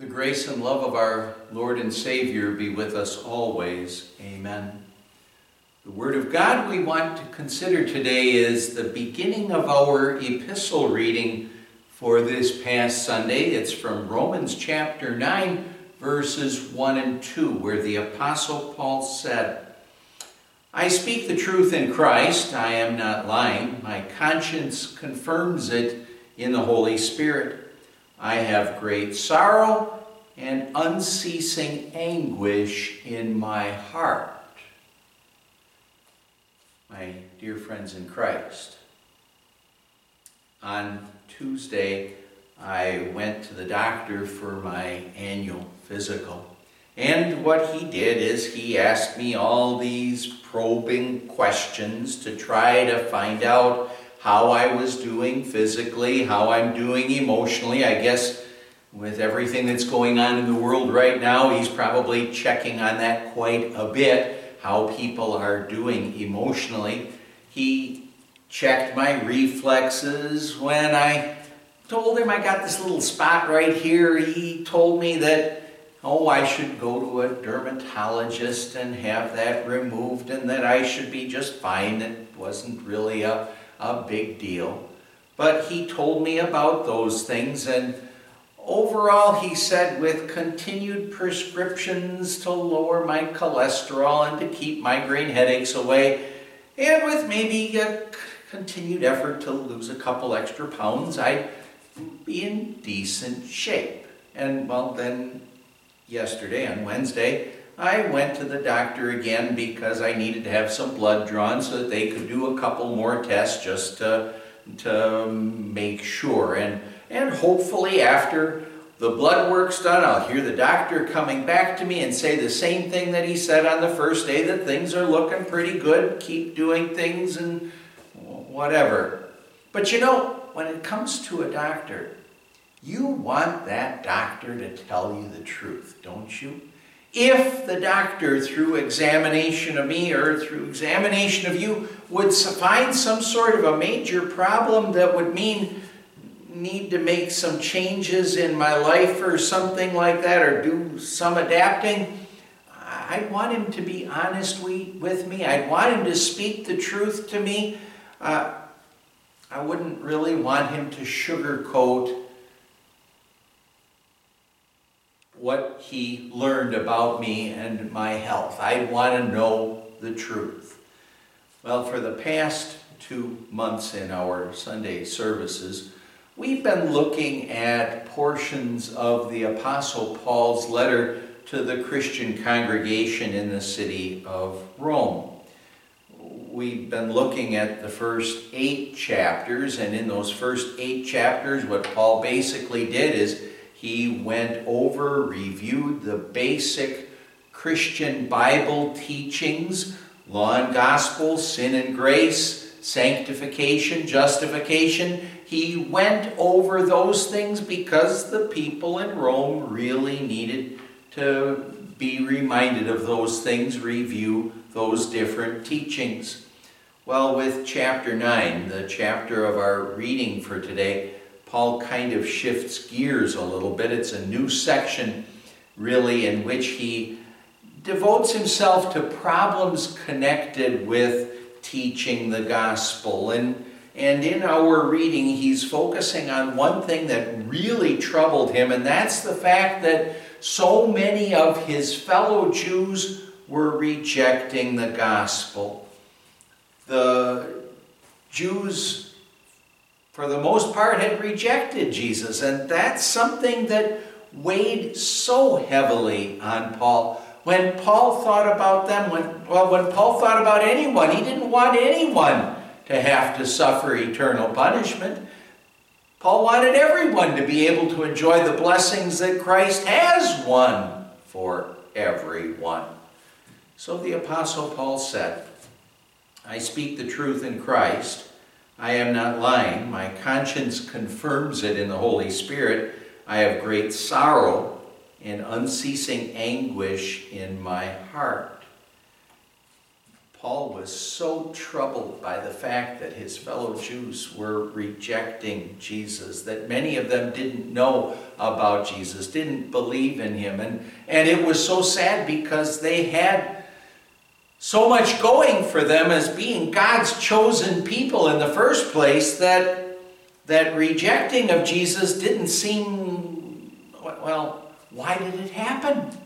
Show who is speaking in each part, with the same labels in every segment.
Speaker 1: The grace and love of our Lord and Savior be with us always. Amen. The Word of God we want to consider today is the beginning of our epistle reading for this past Sunday. It's from Romans chapter 9, verses 1 and 2, where the Apostle Paul said, I speak the truth in Christ, I am not lying. My conscience confirms it in the Holy Spirit. I have great sorrow and unceasing anguish in my heart. My dear friends in Christ, on Tuesday I went to the doctor for my annual physical. And what he did is he asked me all these probing questions to try to find out how I was doing physically, how I'm doing emotionally. I guess with everything that's going on in the world right now, he's probably checking on that quite a bit, how people are doing emotionally. He checked my reflexes when I told him I got this little spot right here. He told me that, oh, I should go to a dermatologist and have that removed and that I should be just fine. It wasn't really a a big deal. But he told me about those things, and overall, he said, with continued prescriptions to lower my cholesterol and to keep migraine headaches away, and with maybe a continued effort to lose a couple extra pounds, I'd be in decent shape. And well, then yesterday, on Wednesday, I went to the doctor again because I needed to have some blood drawn so that they could do a couple more tests just to, to make sure. And, and hopefully after the blood work's done, I'll hear the doctor coming back to me and say the same thing that he said on the first day, that things are looking pretty good, keep doing things and whatever. But you know, when it comes to a doctor, you want that doctor to tell you the truth, don't you? If the doctor, through examination of me or through examination of you, would find some sort of a major problem that would mean need to make some changes in my life or something like that, or do some adapting, I'd want him to be honest with me. I'd want him to speak the truth to me. Uh, I wouldn't really want him to sugarcoat what he learned about me and my health. I want to know the truth. Well, for the past two months in our Sunday services, we've been looking at portions of the Apostle Paul's letter to the Christian congregation in the city of Rome. We've been looking at the first eight chapters, and in those first eight chapters, what Paul basically did is he went over, reviewed the basic Christian Bible teachings law and gospel, sin and grace, sanctification, justification. He went over those things because the people in Rome really needed to be reminded of those things, review those different teachings. Well, with chapter 9, the chapter of our reading for today, Paul kind of shifts gears a little bit. It's a new section, really, in which he devotes himself to problems connected with teaching the gospel. And, and in our reading, he's focusing on one thing that really troubled him, and that's the fact that so many of his fellow Jews were rejecting the gospel. The Jews for the most part, had rejected Jesus. And that's something that weighed so heavily on Paul. When Paul thought about them, when, well, when Paul thought about anyone, he didn't want anyone to have to suffer eternal punishment. Paul wanted everyone to be able to enjoy the blessings that Christ has won for everyone. So the Apostle Paul said, I speak the truth in Christ. I am not lying. My conscience confirms it in the Holy Spirit. I have great sorrow and unceasing anguish in my heart. Paul was so troubled by the fact that his fellow Jews were rejecting Jesus, that many of them didn't know about Jesus, didn't believe in him. And, and it was so sad because they had so much going for them as being God's chosen people in the first place that, that rejecting of Jesus didn't seem, well, why did it happen?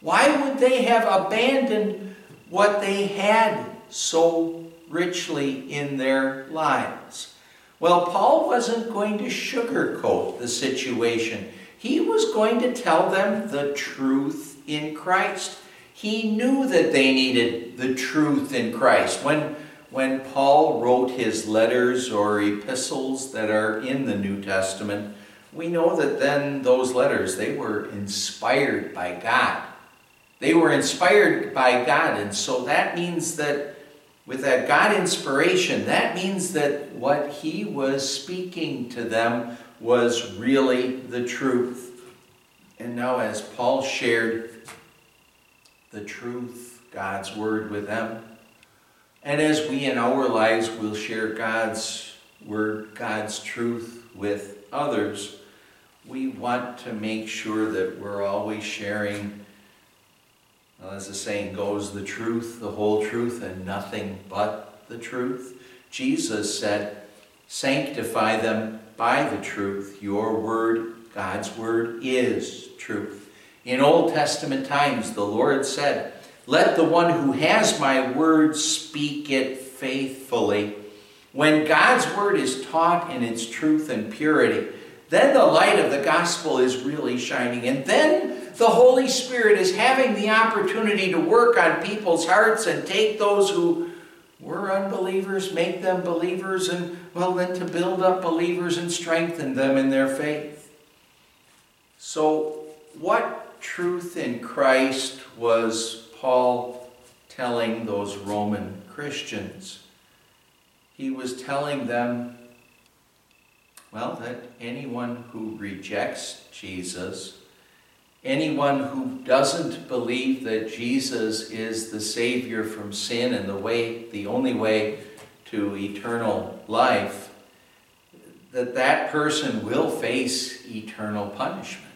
Speaker 1: Why would they have abandoned what they had so richly in their lives. Well, Paul wasn't going to sugarcoat the situation. He was going to tell them the truth in Christ. He knew that they needed the truth in Christ. When, when Paul wrote his letters or epistles that are in the New Testament, we know that then those letters, they were inspired by God. They were inspired by God, and so that means that with that God inspiration, that means that what he was speaking to them was really the truth. And now, as Paul shared the truth, God's word with them, and as we in our lives will share God's word, God's truth with others, we want to make sure that we're always sharing well, as the saying goes, the truth, the whole truth, and nothing but the truth. Jesus said, Sanctify them by the truth. Your word, God's word, is truth. In Old Testament times, the Lord said, Let the one who has my word speak it faithfully. When God's word is taught in its truth and purity, then the light of the gospel is really shining. And then the Holy Spirit is having the opportunity to work on people's hearts and take those who were unbelievers, make them believers, and, well, then to build up believers and strengthen them in their faith. So, what truth in Christ was Paul telling those Roman Christians? He was telling them, well, that anyone who rejects Jesus Anyone who doesn't believe that Jesus is the Savior from sin and the way, the only way to eternal life, that that person will face eternal punishment.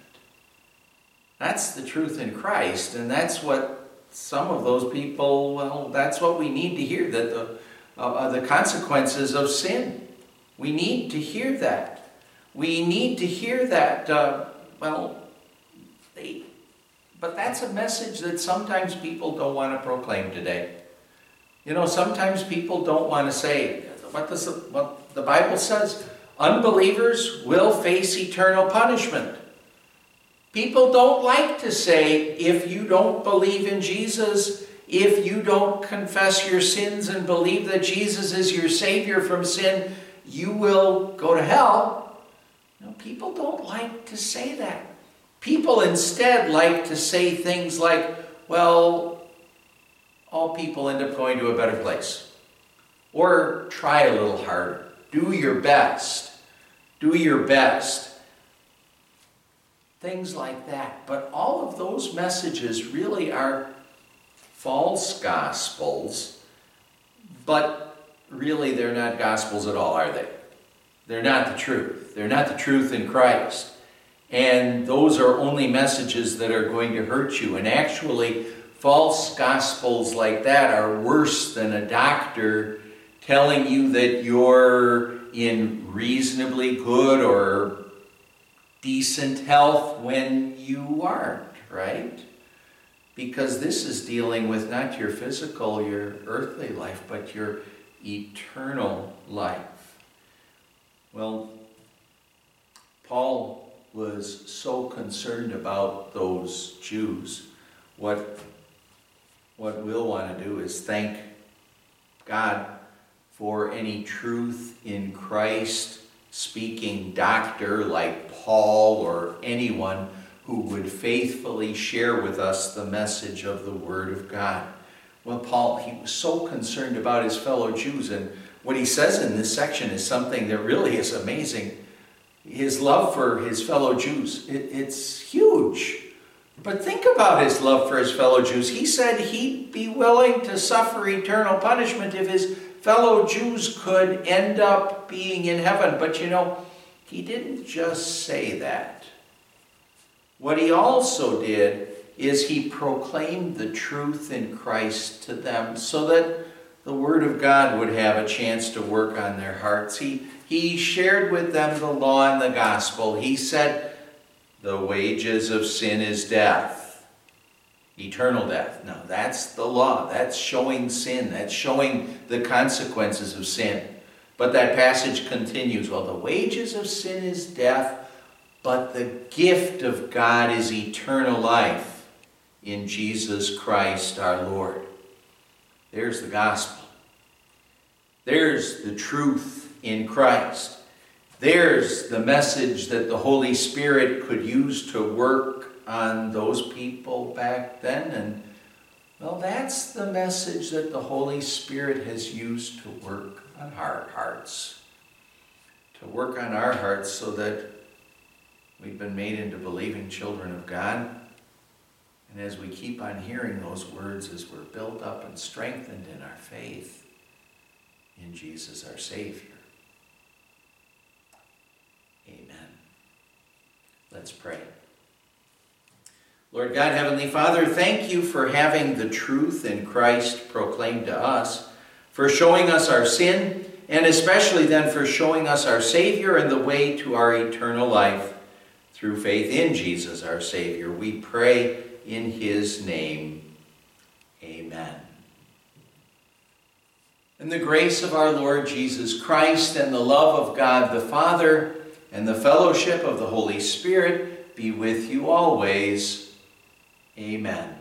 Speaker 1: That's the truth in Christ, and that's what some of those people, well, that's what we need to hear, that the, uh, the consequences of sin. We need to hear that. We need to hear that, uh, well, they, but that's a message that sometimes people don't want to proclaim today. You know, sometimes people don't want to say what, does the, what the Bible says unbelievers will face eternal punishment. People don't like to say, if you don't believe in Jesus, if you don't confess your sins and believe that Jesus is your Savior from sin, you will go to hell. No, people don't like to say that. People instead like to say things like, well, all people end up going to a better place. Or try a little harder. Do your best. Do your best. Things like that. But all of those messages really are false gospels, but really they're not gospels at all, are they? They're not the truth. They're not the truth in Christ. And those are only messages that are going to hurt you. And actually, false gospels like that are worse than a doctor telling you that you're in reasonably good or decent health when you aren't, right? Because this is dealing with not your physical, your earthly life, but your eternal life. Well, Paul was so concerned about those Jews, what, what we'll want to do is thank God for any truth in Christ speaking doctor like Paul or anyone who would faithfully share with us the message of the Word of God. Well, Paul, he was so concerned about his fellow Jews, and what he says in this section is something that really is amazing his love for his fellow Jews. It, it's huge. But think about his love for his fellow Jews. He said he'd be willing to suffer eternal punishment if his fellow Jews could end up being in heaven. But you know, he didn't just say that. What he also did is he proclaimed the truth in Christ to them so that the Word of God would have a chance to work on their hearts. He, he shared with them the law and the gospel. He said, The wages of sin is death, eternal death. No, that's the law. That's showing sin, that's showing the consequences of sin. But that passage continues Well, the wages of sin is death, but the gift of God is eternal life in Jesus Christ our Lord. There's the gospel. There's the truth in Christ. There's the message that the Holy Spirit could use to work on those people back then. And, well, that's the message that the Holy Spirit has used to work on our hearts. To work on our hearts so that we've been made into believing children of God and as we keep on hearing those words, as we're built up and strengthened in our faith in Jesus our Savior. Amen. Let's pray. Lord God, Heavenly Father, thank you for having the truth in Christ proclaimed to us, for showing us our sin, and especially then for showing us our Savior and the way to our eternal life through faith in Jesus our Savior. We pray in his name. Amen. And the grace of our Lord Jesus Christ and the love of God the Father and the fellowship of the Holy Spirit be with you always. Amen.